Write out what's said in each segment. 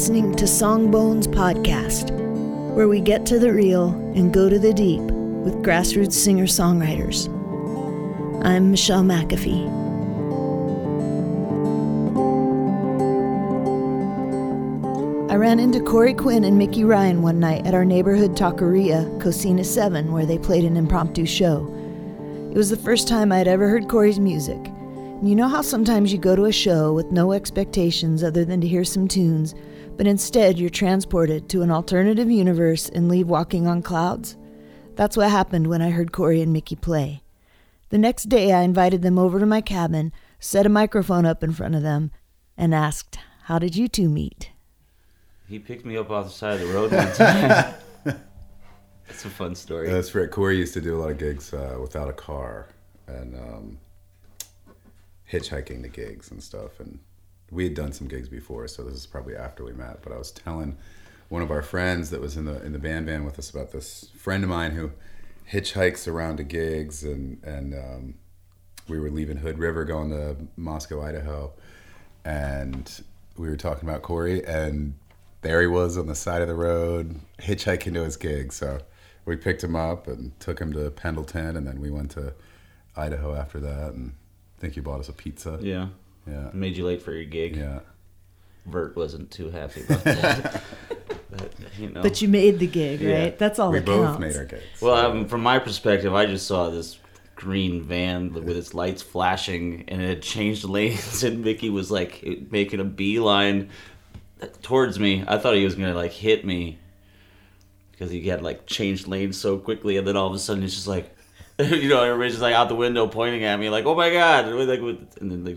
listening to Songbones Podcast, where we get to the real and go to the deep with grassroots singer songwriters. I'm Michelle McAfee. I ran into Corey Quinn and Mickey Ryan one night at our neighborhood taqueria, Cocina 7, where they played an impromptu show. It was the first time I'd ever heard Corey's music. You know how sometimes you go to a show with no expectations other than to hear some tunes, but instead you're transported to an alternative universe and leave walking on clouds? That's what happened when I heard Corey and Mickey play. The next day, I invited them over to my cabin, set a microphone up in front of them, and asked, How did you two meet? He picked me up off the side of the road one time. That's a fun story. That's right. Corey used to do a lot of gigs uh, without a car and um, hitchhiking the gigs and stuff. And we had done some gigs before, so this is probably after we met. But I was telling one of our friends that was in the in the band van with us about this friend of mine who hitchhikes around to gigs, and and um, we were leaving Hood River going to Moscow, Idaho, and we were talking about Corey and there he was on the side of the road hitchhiking to his gig. So we picked him up and took him to Pendleton, and then we went to Idaho after that. And I think he bought us a pizza. Yeah. Yeah. Made you late for your gig. Yeah. Vert wasn't too happy about that. but, you know. But you made the gig, Yeah. right? That's all we that both counts. made our gigs. well, um, from my perspective, I just saw this green van with its lights flashing and it had changed lanes and Mickey was like making a beeline towards me. I thought he was going to like hit me because he had like changed lanes so quickly and then all of a sudden it's just like you know everybody's just like out the window pointing at me like oh my god and like and then they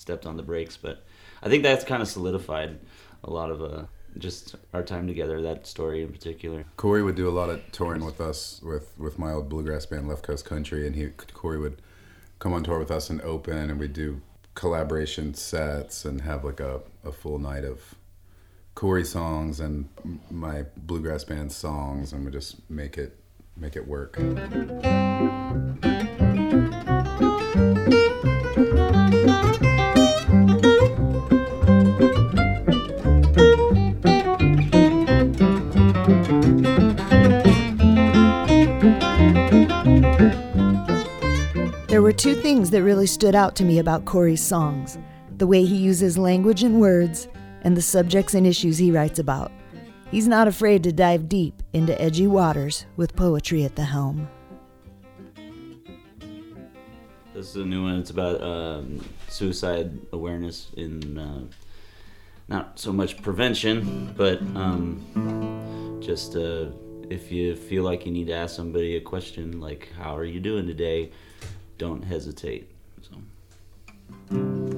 stepped on the brakes but I think that's kind of solidified a lot of uh just our time together that story in particular Corey would do a lot of touring with us with with my old bluegrass band Left Coast Country, and he Corey would come on tour with us and open, and we'd do collaboration sets and have like a, a full night of Corey songs and my bluegrass band songs, and we just make it make it work. Two things that really stood out to me about Corey's songs the way he uses language and words, and the subjects and issues he writes about. He's not afraid to dive deep into edgy waters with poetry at the helm. This is a new one. It's about um, suicide awareness in uh, not so much prevention, but um, just uh, if you feel like you need to ask somebody a question, like "How are you doing today?" Don't hesitate. So.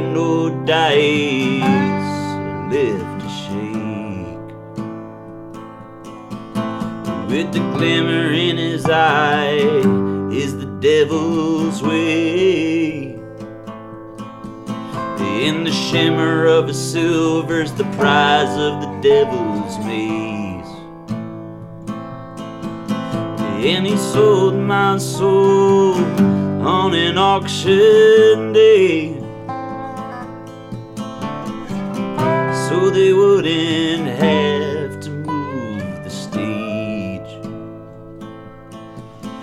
Ain't no dice left to shake. With the glimmer in his eye is the devil's way. In the shimmer of his silver's the prize of the devil's maze. And he sold my soul on an auction day. they wouldn't have to move the stage.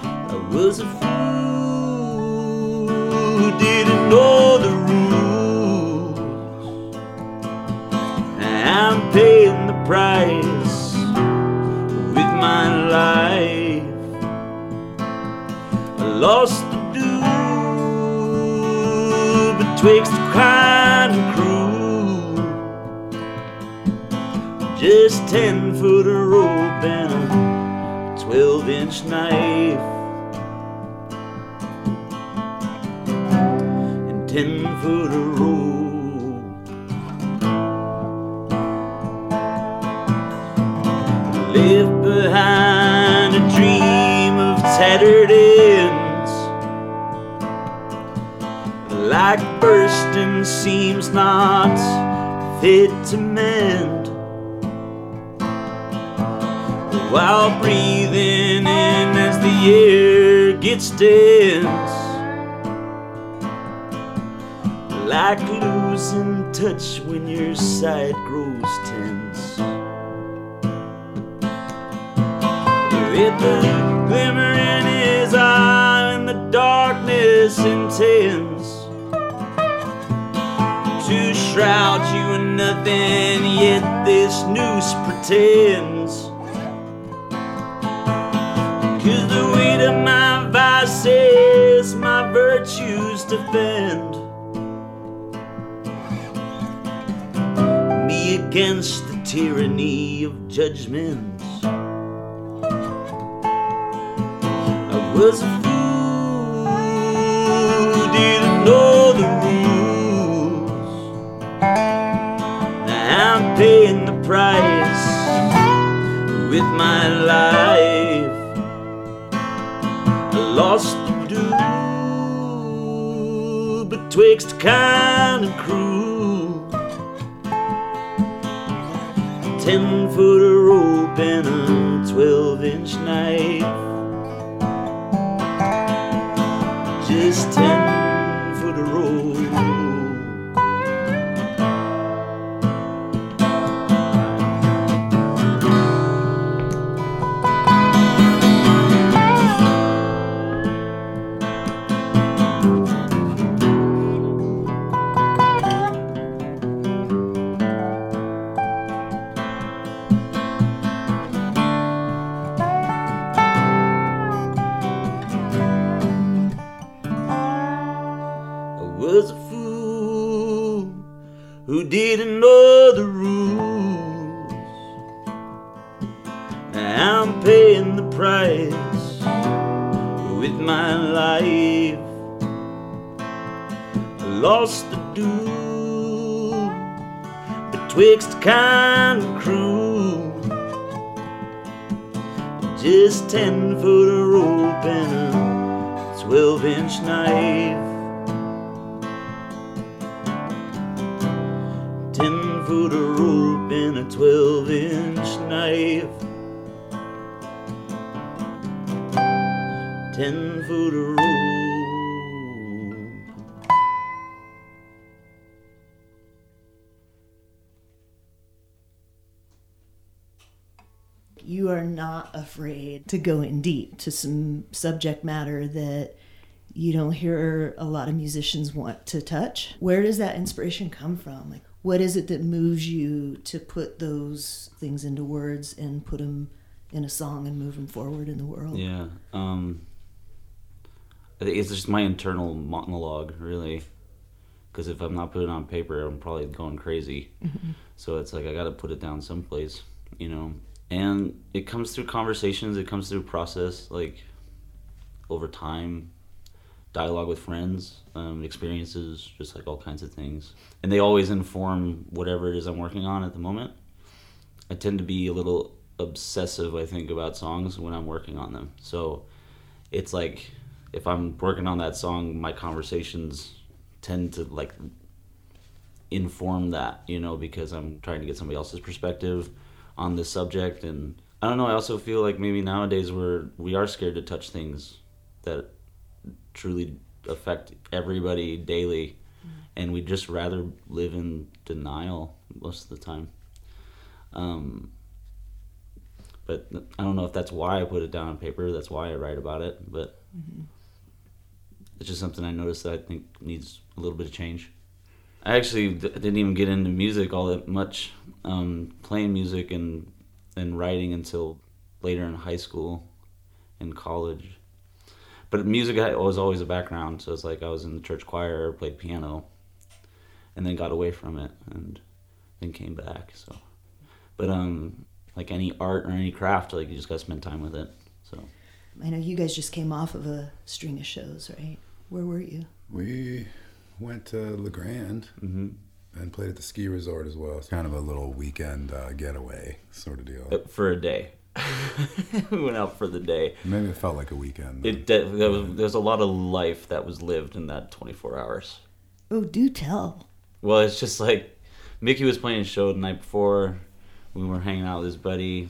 I was a fool who didn't know the rules. I'm paying the price with my life. I lost the duel betwixt the crime Just ten foot of rope and a twelve inch knife. And ten foot of rope. Left behind a dream of tattered ends like bursting seams not fit to mend while breathing in as the air gets dense. Like losing touch when your sight grows tense. With the glimmer in his eye and the darkness intense. To shroud you in nothing yet this noose pretends weight of my vices my virtues defend me against the tyranny of judgments I was a fool didn't know the rules. Now I'm paying the price with my life. Lost dew betwixt kind and crew. Ten foot of rope and a twelve inch knife. just ten afraid to go in deep to some subject matter that you don't hear a lot of musicians want to touch. Where does that inspiration come from? Like, what is it that moves you to put those things into words and put them in a song and move them forward in the world? Yeah. Um, I think it's just my internal monologue, really. Because if I'm not putting it on paper, I'm probably going crazy. So it's like I got to put it down someplace, you know. And it comes through conversations. It comes through process, like over time, dialogue with friends, um, experiences, just like all kinds of things. And they always inform whatever it is I'm working on at the moment. I tend to be a little obsessive, I think, about songs when I'm working on them. So it's like if I'm working on that song, my conversations tend to like inform that, you know, because I'm trying to get somebody else's perspective on this subject. And I don't know, I also feel like maybe nowadays we're we are scared to touch things that truly affect everybody daily and we'd just rather live in denial most of the time. Um, but I don't know if that's why I put it down on paper. That's why I write about it. But it's just something I noticed that I think needs a little bit of change. I actually d- didn't even get into music all that much, um, playing music and and writing until later in high school and college. but music was always a background. So it's like I was in the church choir, played piano, and then got away from it, and then came back. So, but um, like any art or any craft, like you just gotta spend time with it. So I know you guys just came off of a string of shows, right? Where were you? We went to La Grande hmm and played at the ski resort as well. It's kind of a little weekend uh, getaway sort of deal. Uh, for a day, we went out for the day. Maybe it felt like a weekend. then. It de- there was there's a lot of life that was lived in that 24 hours. Oh, do tell. Well, it's just like Mickey was playing a show the night before. We were hanging out with his buddy,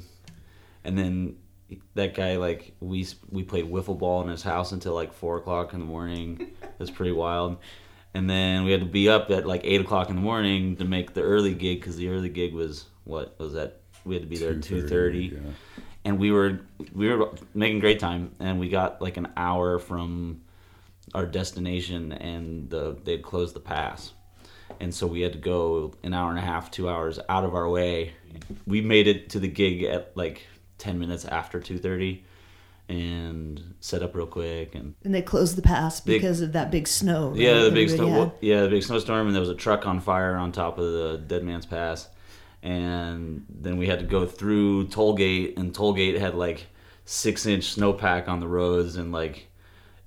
and then that guy like we we played wiffle ball in his house until like four o'clock in the morning. it was pretty wild. And then we had to be up at like eight o'clock in the morning to make the early gig because the early gig was what was that? We had to be there at two thirty and we were we were making great time and we got like an hour from our destination and the they'd closed the pass. And so we had to go an hour and a half two hours out of our way. We made it to the gig at like 10 minutes after 2.30 and set up real quick and And they closed the pass because of that big snow. right, yeah, the that big snow. had? Yeah, the big snowstorm, and there was a truck on fire on top of the Dead Man's Pass, and then we had to go through Tollgate, and Tollgate had like six inch snowpack on the roads, and like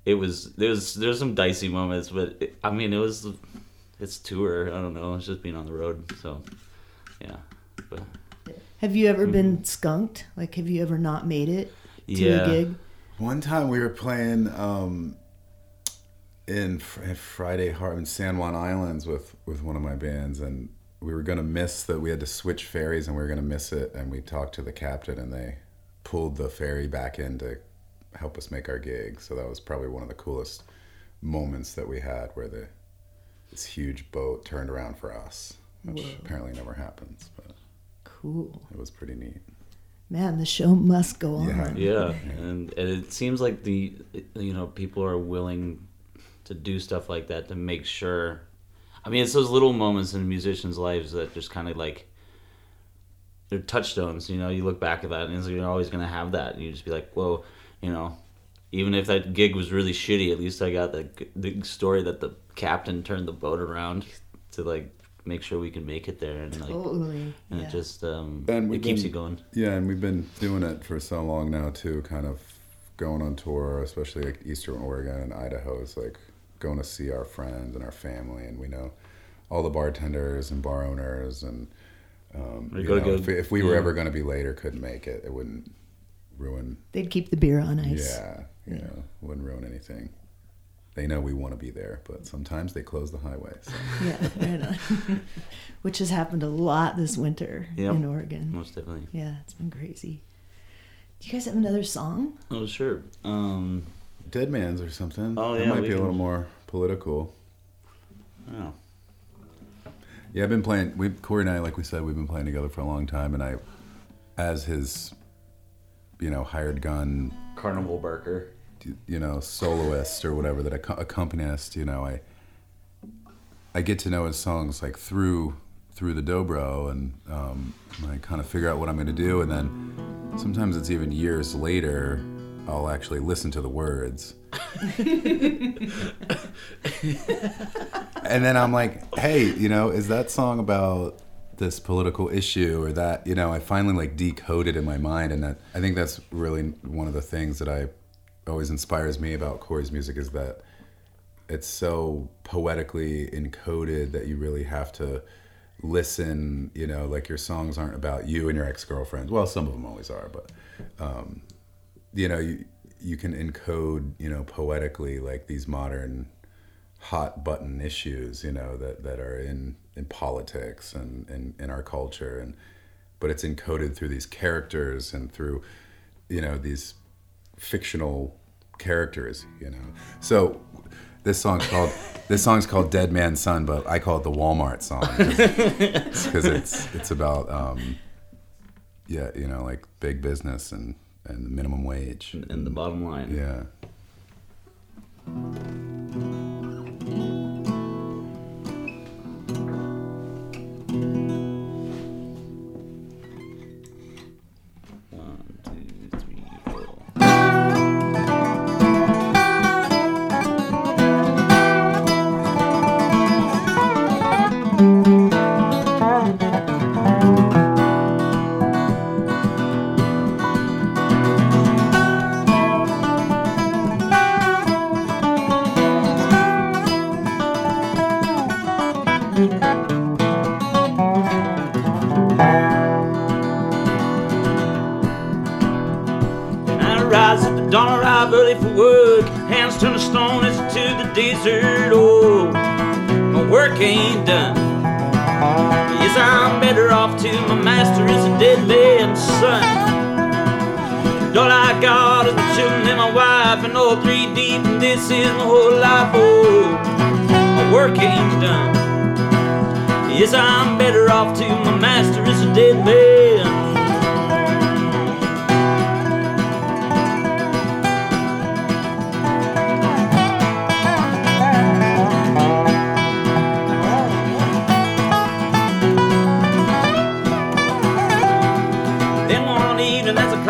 it was there's there's some dicey moments, but it, I mean it was it's tour. I don't know, it's just being on the road. So yeah, but Have you ever Mm-hmm. been skunked? Like, have you ever not made it to yeah, a gig? One time we were playing um, in Fr- Friday Harbor in San Juan Islands with, with one of my bands, and we were gonna miss that. We had to switch ferries, and we were gonna miss it. And we talked to the captain, and they pulled the ferry back in to help us make our gig. So that was probably one of the coolest moments that we had, where the this huge boat turned around for us, which Whoa. apparently never happens, but Cool. it was pretty neat. Man, the show must go on. Yeah. yeah, and, and it seems like the you know people are willing to do stuff like that to make sure. I mean, it's those little moments in a musicians' lives that just kind of like they're touchstones. You know, you look back at that, and it's, you're always gonna have that. And you just be like, whoa, you know. Even if that gig was really shitty, at least I got the the story that the captain turned the boat around to like make sure we can make it there, and like, Totally. and yeah. it just um, And it we've keeps you going. Yeah, and we've been doing it for so long now too, kind of going on tour, especially like Eastern Oregon and Idaho. It's like going to see our friends and our family, and we know all the bartenders and bar owners, and um, We you know, go- if, we, if we were yeah. ever going to be late or couldn't make it, it wouldn't ruin. They'd keep the beer on ice. Yeah, you know, wouldn't ruin anything. They know we want to be there, but sometimes they close the highway. So. Yeah, right on. Which has happened a lot this winter Yep. in Oregon. Most definitely. Yeah, it's been crazy. Do you guys have another song? Oh sure. Um, Dead Man's or something. Oh, that yeah, might we be a can- little more political. oh. Yeah, I've been playing. We Corey and I, like we said, we've been playing together for a long time, and I, as his, you know, hired gun, Carnival Barker. You know, soloist or whatever that acco- accompanist, you know, I, I get to know his songs like through through the dobro, and um, I kind of figure out what I'm going to do, and then sometimes it's even years later. I'll actually listen to the words. and then I'm like, hey, you know, is that song about this political issue or that, you know, I finally like decoded in my mind. And that I think that's really one of the things that I always inspires me about Corey's music is that it's so poetically encoded that you really have to listen, you know, like your songs aren't about you and your ex-girlfriends. Well, some of them always are, but um, you know, you you can encode, you know, poetically like these modern hot button issues, you know, that, that are in, in politics and in, in our culture and but it's encoded through these characters and through, you know, these fictional characters, you know. So this song's called this song's called Dead Man's Son, but I call it the Walmart song because it's it's about um, yeah, you know, like big business and and the minimum wage. And the bottom line. Yeah.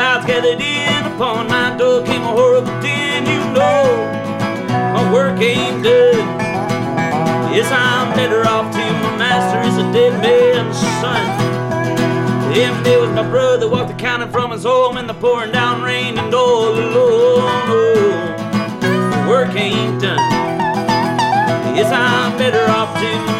Clouds gathered in upon my door, came a horrible din. You know, my work ain't done. Yes, I'm better off too. My master is a dead man's son. Him there was my brother, walked accounting from his home in the pouring down rain and all alone. Oh, work ain't done. Yes, I'm better off too.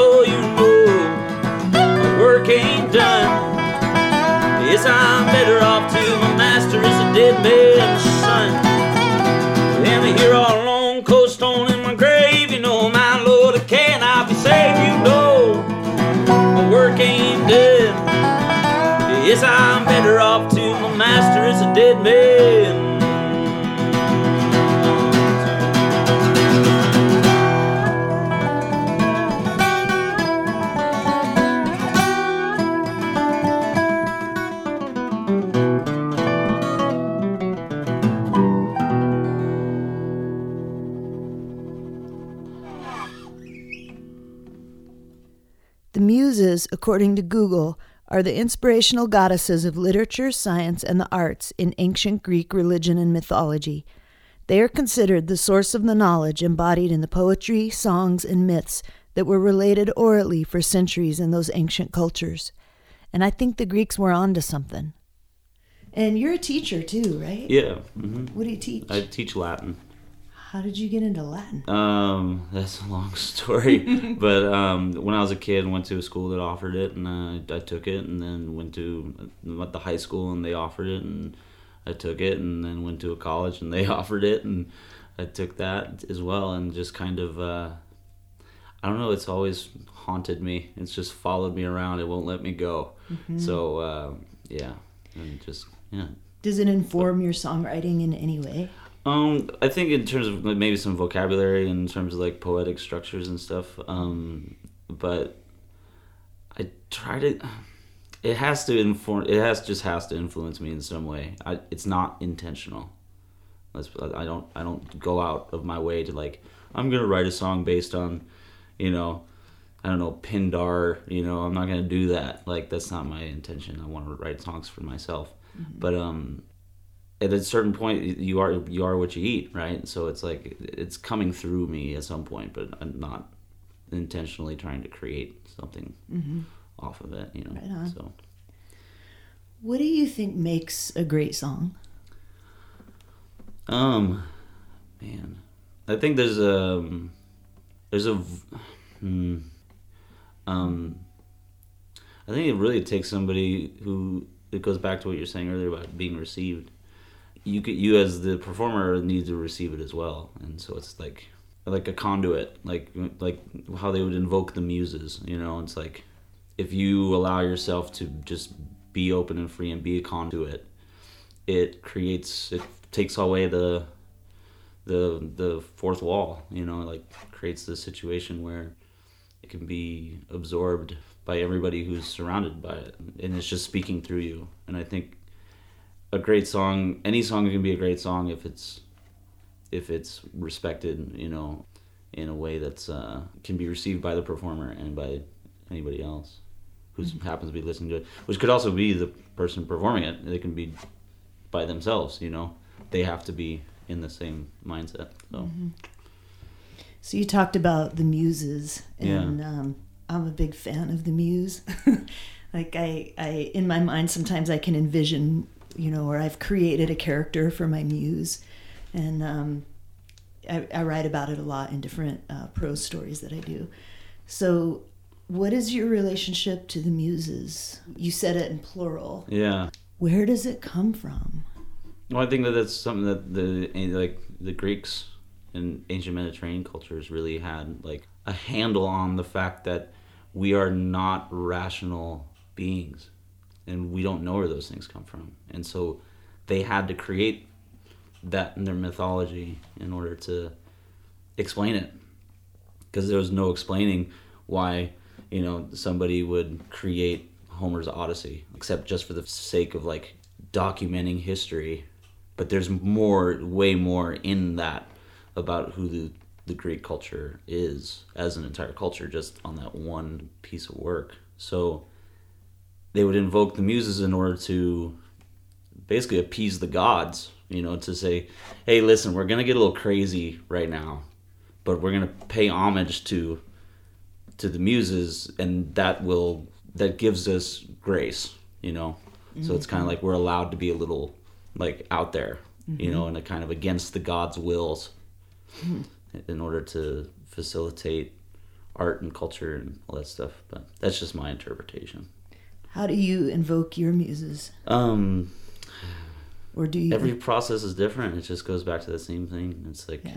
Hole, you know. My work ain't done. Yes, I'm better off too. My master is a dead man's according to Google, are the inspirational goddesses of literature, science, and the arts in ancient Greek religion and mythology. They are considered the source of the knowledge embodied in the poetry, songs, and myths that were related orally for centuries in those ancient cultures. And I think the Greeks were onto something. And you're a teacher too, right? Yeah. hmm What do you teach? I teach Latin. How did you get into Latin? Um, that's a long story, but um, when I was a kid, I went to a school that offered it, and I, I took it, and then went to went to high school, and they offered it, and I took it, and then went to a college, and they offered it, and I took that as well, and just kind of, uh, I don't know, it's always haunted me. It's just followed me around. It won't let me go. So uh, yeah, and just yeah. Does it inform your songwriting in any way? Um, I think in terms of maybe some vocabulary, in terms of like poetic structures and stuff. Um, but I try to. It has to inform. It has just has to influence me in some way. I, it's not intentional. That's, I don't. I don't go out of my way to like. I'm gonna write a song based on, you know, I don't know Pindar. You know, I'm not gonna do that. Like that's not my intention. I want to write songs for myself. But um, at a certain point you are you are what you eat right? So it's like it's coming through me at some point but i'm not intentionally trying to create something off of it you know Right so. What do you think makes a great song? um man i think there's a there's a hmm, um i think it really takes somebody who it goes back to what you're saying earlier about being received you could, you as the performer need to receive it as well. And so it's like like a conduit like like how they would invoke the muses you know? It's like if you allow yourself to just be open and free and be a conduit it creates it takes away the the the fourth wall you know? Like creates this situation where it can be absorbed by everybody who's surrounded by it. And it's just speaking through you. And i think a great song any song can be a great song if it's if it's respected you know in a way that's uh, can be received by the performer and by anybody else who happens to be listening to it which could also be the person performing it. They can be by themselves you know? They have to be in the same mindset so. So you talked about the muses, and um, I'm a big fan of the muse. like I, I in my mind sometimes I can envision, you know, or I've created a character for my muse, and um, I, I write about it a lot in different uh, prose stories that I do. So, what is your relationship to the muses? You said it in plural. Yeah. Where does it come from? Well, I think that that's something that the eh, like the Greeks and ancient Mediterranean cultures really had like a handle on the fact that we are not rational beings and we don't know where those things come from. And so they had to create that in their mythology in order to explain it. Because there was no explaining why you know somebody would create Homer's Odyssey except just for the sake of like documenting history. But there's more way more in that about who the the Greek culture is as an entire culture just on that one piece of work. So they would invoke the muses in order to basically appease the gods you know to say hey listen we're gonna get a little crazy right now but we're gonna pay homage to to the muses and that will that gives us grace you know mm-hmm. so it's kind of like we're allowed to be a little like out there mm-hmm. you know and a kind of against the gods wills mm-hmm. in order to facilitate art and culture and all that stuff but that's just my interpretation how do you invoke your muses um or do you every process is different it just goes back to the same thing it's like yeah.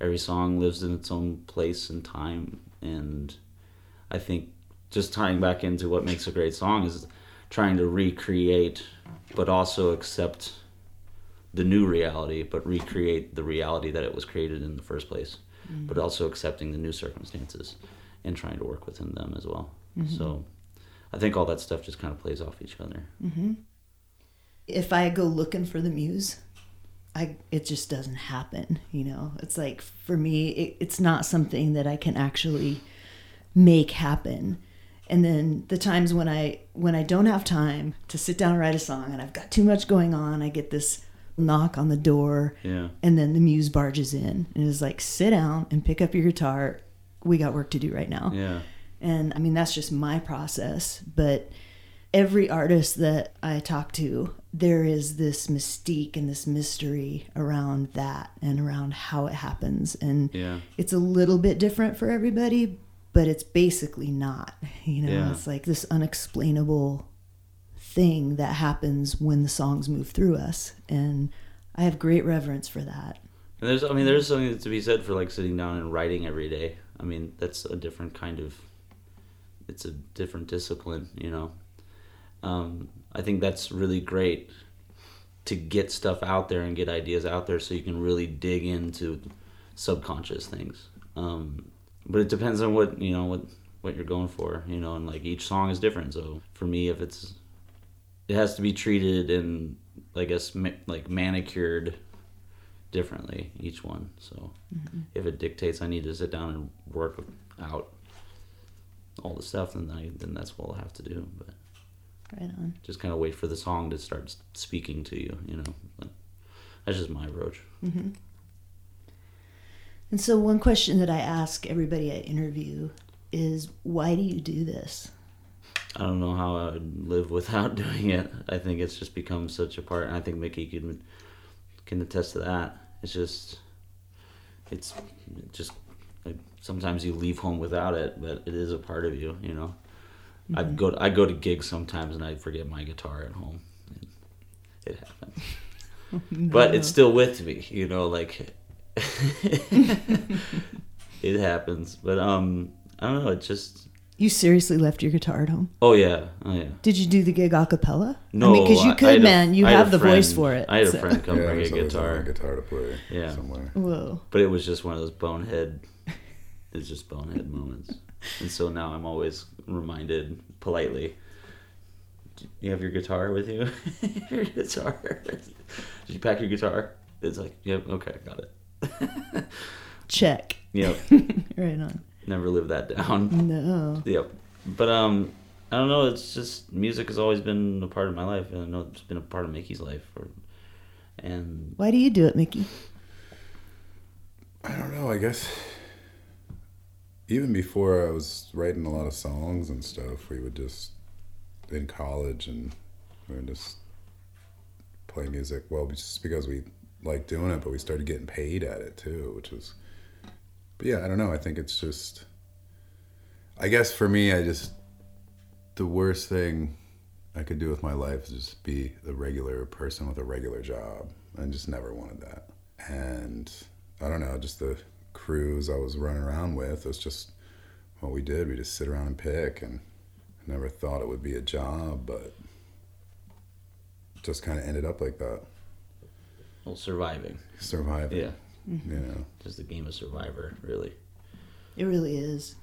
every song lives in its own place and time and I think just tying back into what makes a great song is trying to recreate, but also accept the new reality, but recreate the reality that it was created in the first place, mm-hmm. but also accepting the new circumstances and trying to work within them as well. Mm-hmm. So I think all that stuff just kind of plays off each other. Mm-hmm. If I go looking for the muse, I it just doesn't happen. You know, it's like for me, it, it's not something that I can actually make happen. And then the times when I when I don't have time to sit down and write a song, and I've got too much going on, I get this knock on the door, yeah. and then the muse barges in and is like, "Sit down and pick up your guitar. We got work to do right now." Yeah. And I mean, that's just my process, but every artist that I talk to, there is this mystique and this mystery around that and around how it happens. And yeah. it's a little bit different for everybody, but it's basically not. You know, yeah. it's like this unexplainable thing that happens when the songs move through us. And I have great reverence for that. And there's, I mean, there's something to be said for like sitting down and writing every day. I mean, that's a different kind of, it's a different discipline, you know um, I think that's really great to get stuff out there and get ideas out there so you can really dig into subconscious things. Um, but it depends on what you know what what you're going for, you know, and like each song is different. So for me, if it's it has to be treated and I guess ma- like manicured differently each one. So mm-hmm. if it dictates I need to sit down and work out all the stuff, then I then that's what I'll have to do. But Right on. Just kind of wait for the song to start speaking to you, you know. But that's just my approach. Mm-hmm. And so, one question that I ask everybody I interview is, why do you do this? I don't know how I would live without doing it. I think it's just become such a part, and I think Mickey can can attest to that. It's just, it's just like, sometimes you leave home without it, but it is a part of you, you know. Mm-hmm. I go I go to gigs sometimes and I forget my guitar at home. It happens, no. but it's still with me. You know, like it happens. But um, I don't know. It just you seriously left your guitar at home? Oh yeah, oh yeah. Did you do the gig a cappella? No, I mean, because you could, man. You have the friend, voice for it. I had so. a friend come yeah, bring a guitar. A guitar to play. Yeah. Somewhere. Whoa. But it was just one of those bonehead. It's just bonehead moments and so now I'm always reminded politely. You have your guitar with you. your guitar. Did you pack your guitar? It's like, yep, okay, got it. Check. Yep. right on. Never live that down. No. Yep. But um, I don't know. It's just music has always been a part of my life, and I know it's been a part of Mickey's life. Or, and why do you do it, Mickey? I don't know. I guess even before I was writing a lot of songs and stuff, we would just in college and we would just play music. Well, just because we liked doing it, but we started getting paid at it too, which was. But yeah, I don't know. I think it's just. I guess for me, I just the worst thing I could do with my life is just be a regular person with a regular job. I just never wanted that. And I don't know, just the crews I was running around with, It's just what we did. We just sit around and pick and I never thought it would be a job, but just kind of ended up like that. Well, surviving. Surviving. Yeah. Mm-hmm. You know. Just the game of survivor, really. It really is.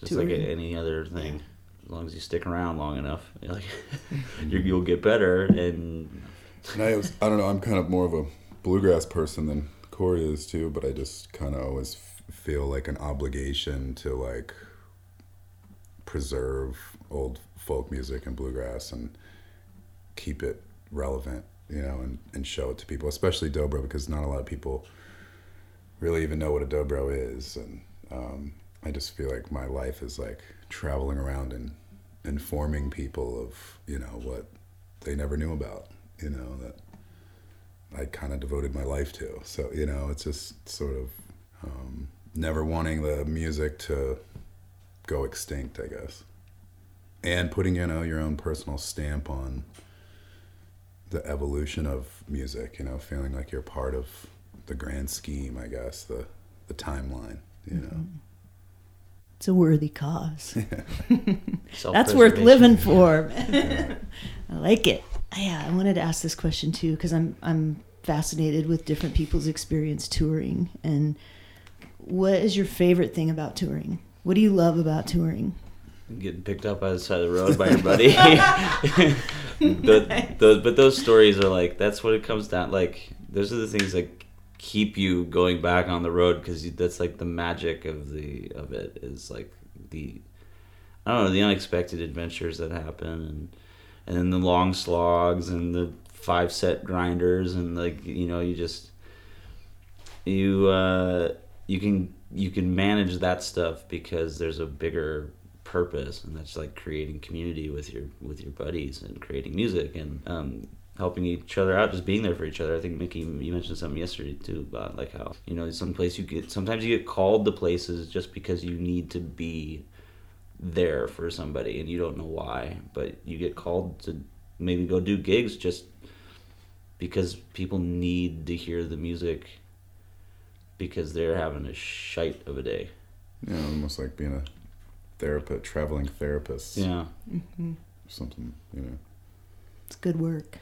Just like Touring. any other thing. As long as you stick around long enough, you're like mm-hmm. you you'll get better. And And I was, I don't know, I'm kind of more of a bluegrass person than Corey is too, but I just kind of always feel like an obligation to like preserve old folk music and bluegrass and keep it relevant, you know, and, and show it to people, especially dobro, because not a lot of people really even know what a dobro is. And um, I just feel like my life is like traveling around and informing people of, you know, what they never knew about, you know, that I kind of devoted my life to. So, you know, it's just sort of um, never wanting the music to go extinct, I guess. And putting, you know, your own personal stamp on the evolution of music, you know, feeling like you're part of the grand scheme, I guess, the, the timeline, you know. It's a worthy cause. That's worth living for. I like it. Yeah, I wanted to ask this question too because I'm I'm fascinated with different people's experience touring and what is your favorite thing about touring? What do you love about touring? getting picked up by the side of the road by your buddy. the, those, but those stories are like that's what it comes down. Like those are the things that keep you going back on the road because that's like the magic of the of it is like the I don't know the unexpected adventures that happen and and then the long slogs and the five set grinders and like you know you just you uh you can you can manage that stuff because there's a bigger purpose and that's like creating community with your with your buddies and creating music and um helping each other out just being there for each other. I think mickey you mentioned something yesterday too about like how you know some place you get sometimes you get called to places just because you need to be there for somebody and you don't know why but you get called to maybe go do gigs just because people need to hear the music because they're having a shite of a day You know, almost like being a therapist, traveling therapist, yeah or something, you know. It's good work.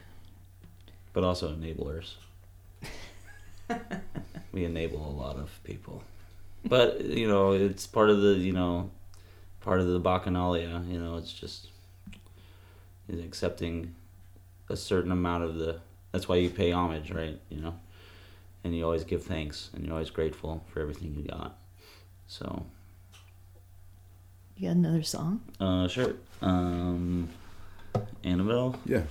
but also enablers. we enable a lot of people, but you know it's part of the you know part of the bacchanalia. You know it's just is accepting a certain amount of the. That's why you pay homage, right? You know, and you always give thanks, and you're always grateful for everything you got. So, You got another song? uh, sure. Um, Annabelle. Yeah.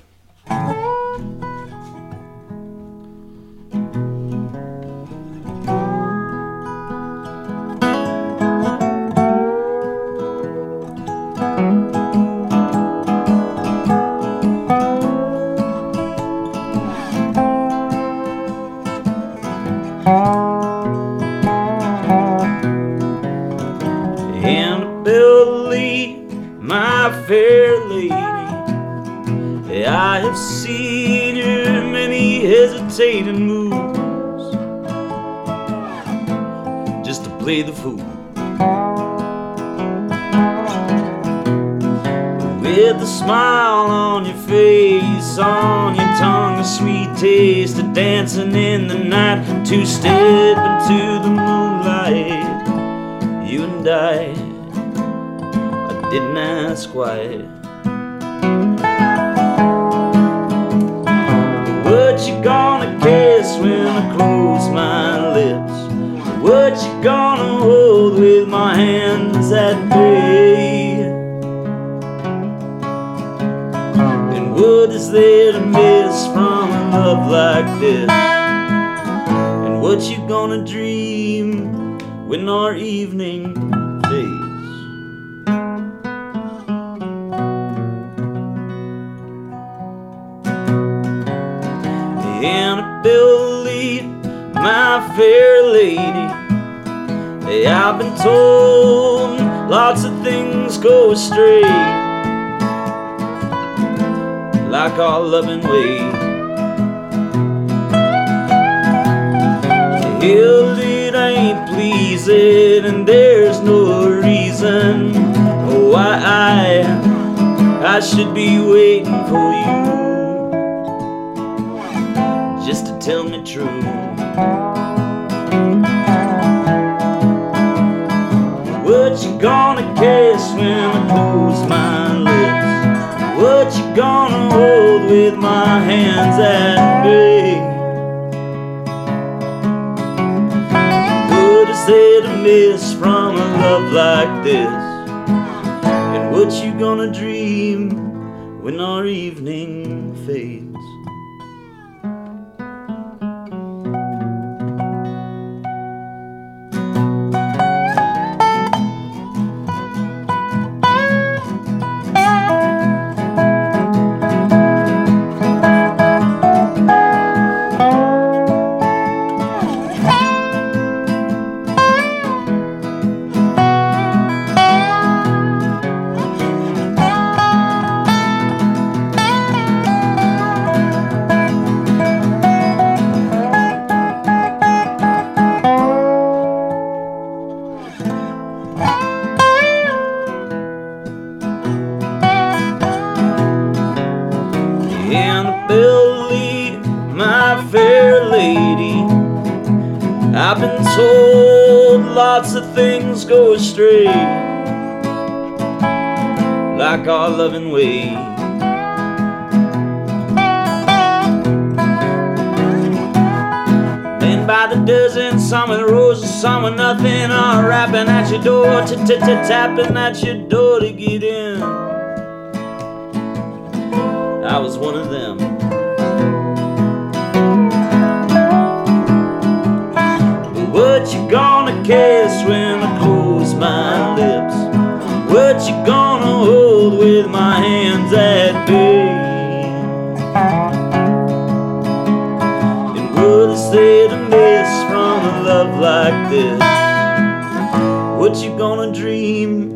Miss from love like this? And what you gonna dream when our evening fades? days. Annabelle, my fair lady. I've been told lots of things go astray, like our loving way. Hell, it ain't pleasing, and there's no reason why I, I should be waiting for you just to tell me true. What you gonna kiss when I close my lips? What you gonna hold with my hands at bay? What is there to miss from a love like this? And what you gonna dream when our evening fades? Go astray, like our loving way. And by the dozen, some with roses, some with nothing, are rapping at your door, t tapping at your door to get in. I was one of them. What you gonna kiss when I close my lips? What you gonna hold with my hands at bay? And what is there to miss from a love like this? What you gonna dream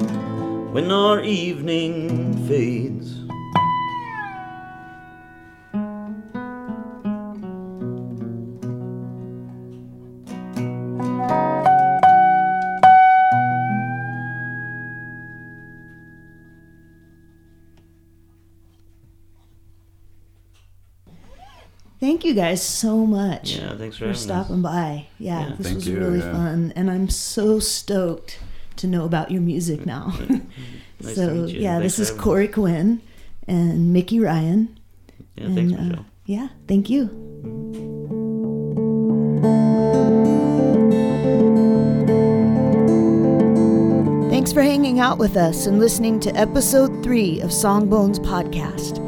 when our evening fades? Thank you guys so much Yeah, thanks for for having stopping by. Yeah, Yeah. this Thank was you, really yeah. fun, and I'm so stoked to know about your music now. Nice to so meet you. yeah, Thanks this is having me. Corey Quinn and Mickey Ryan. Yeah, and, thanks, uh, yeah, thank you. Thanks for hanging out with us and listening to episode three of Songbones Podcast.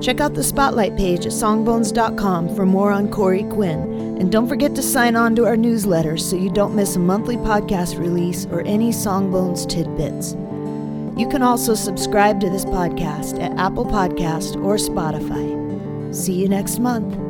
Check out the spotlight page at songbones.com for more on Corey Quinn. And don't forget to sign on to our newsletter so you don't miss a monthly podcast release or any Songbones tidbits. You can also subscribe to this podcast at Apple Podcast or Spotify. See you next month.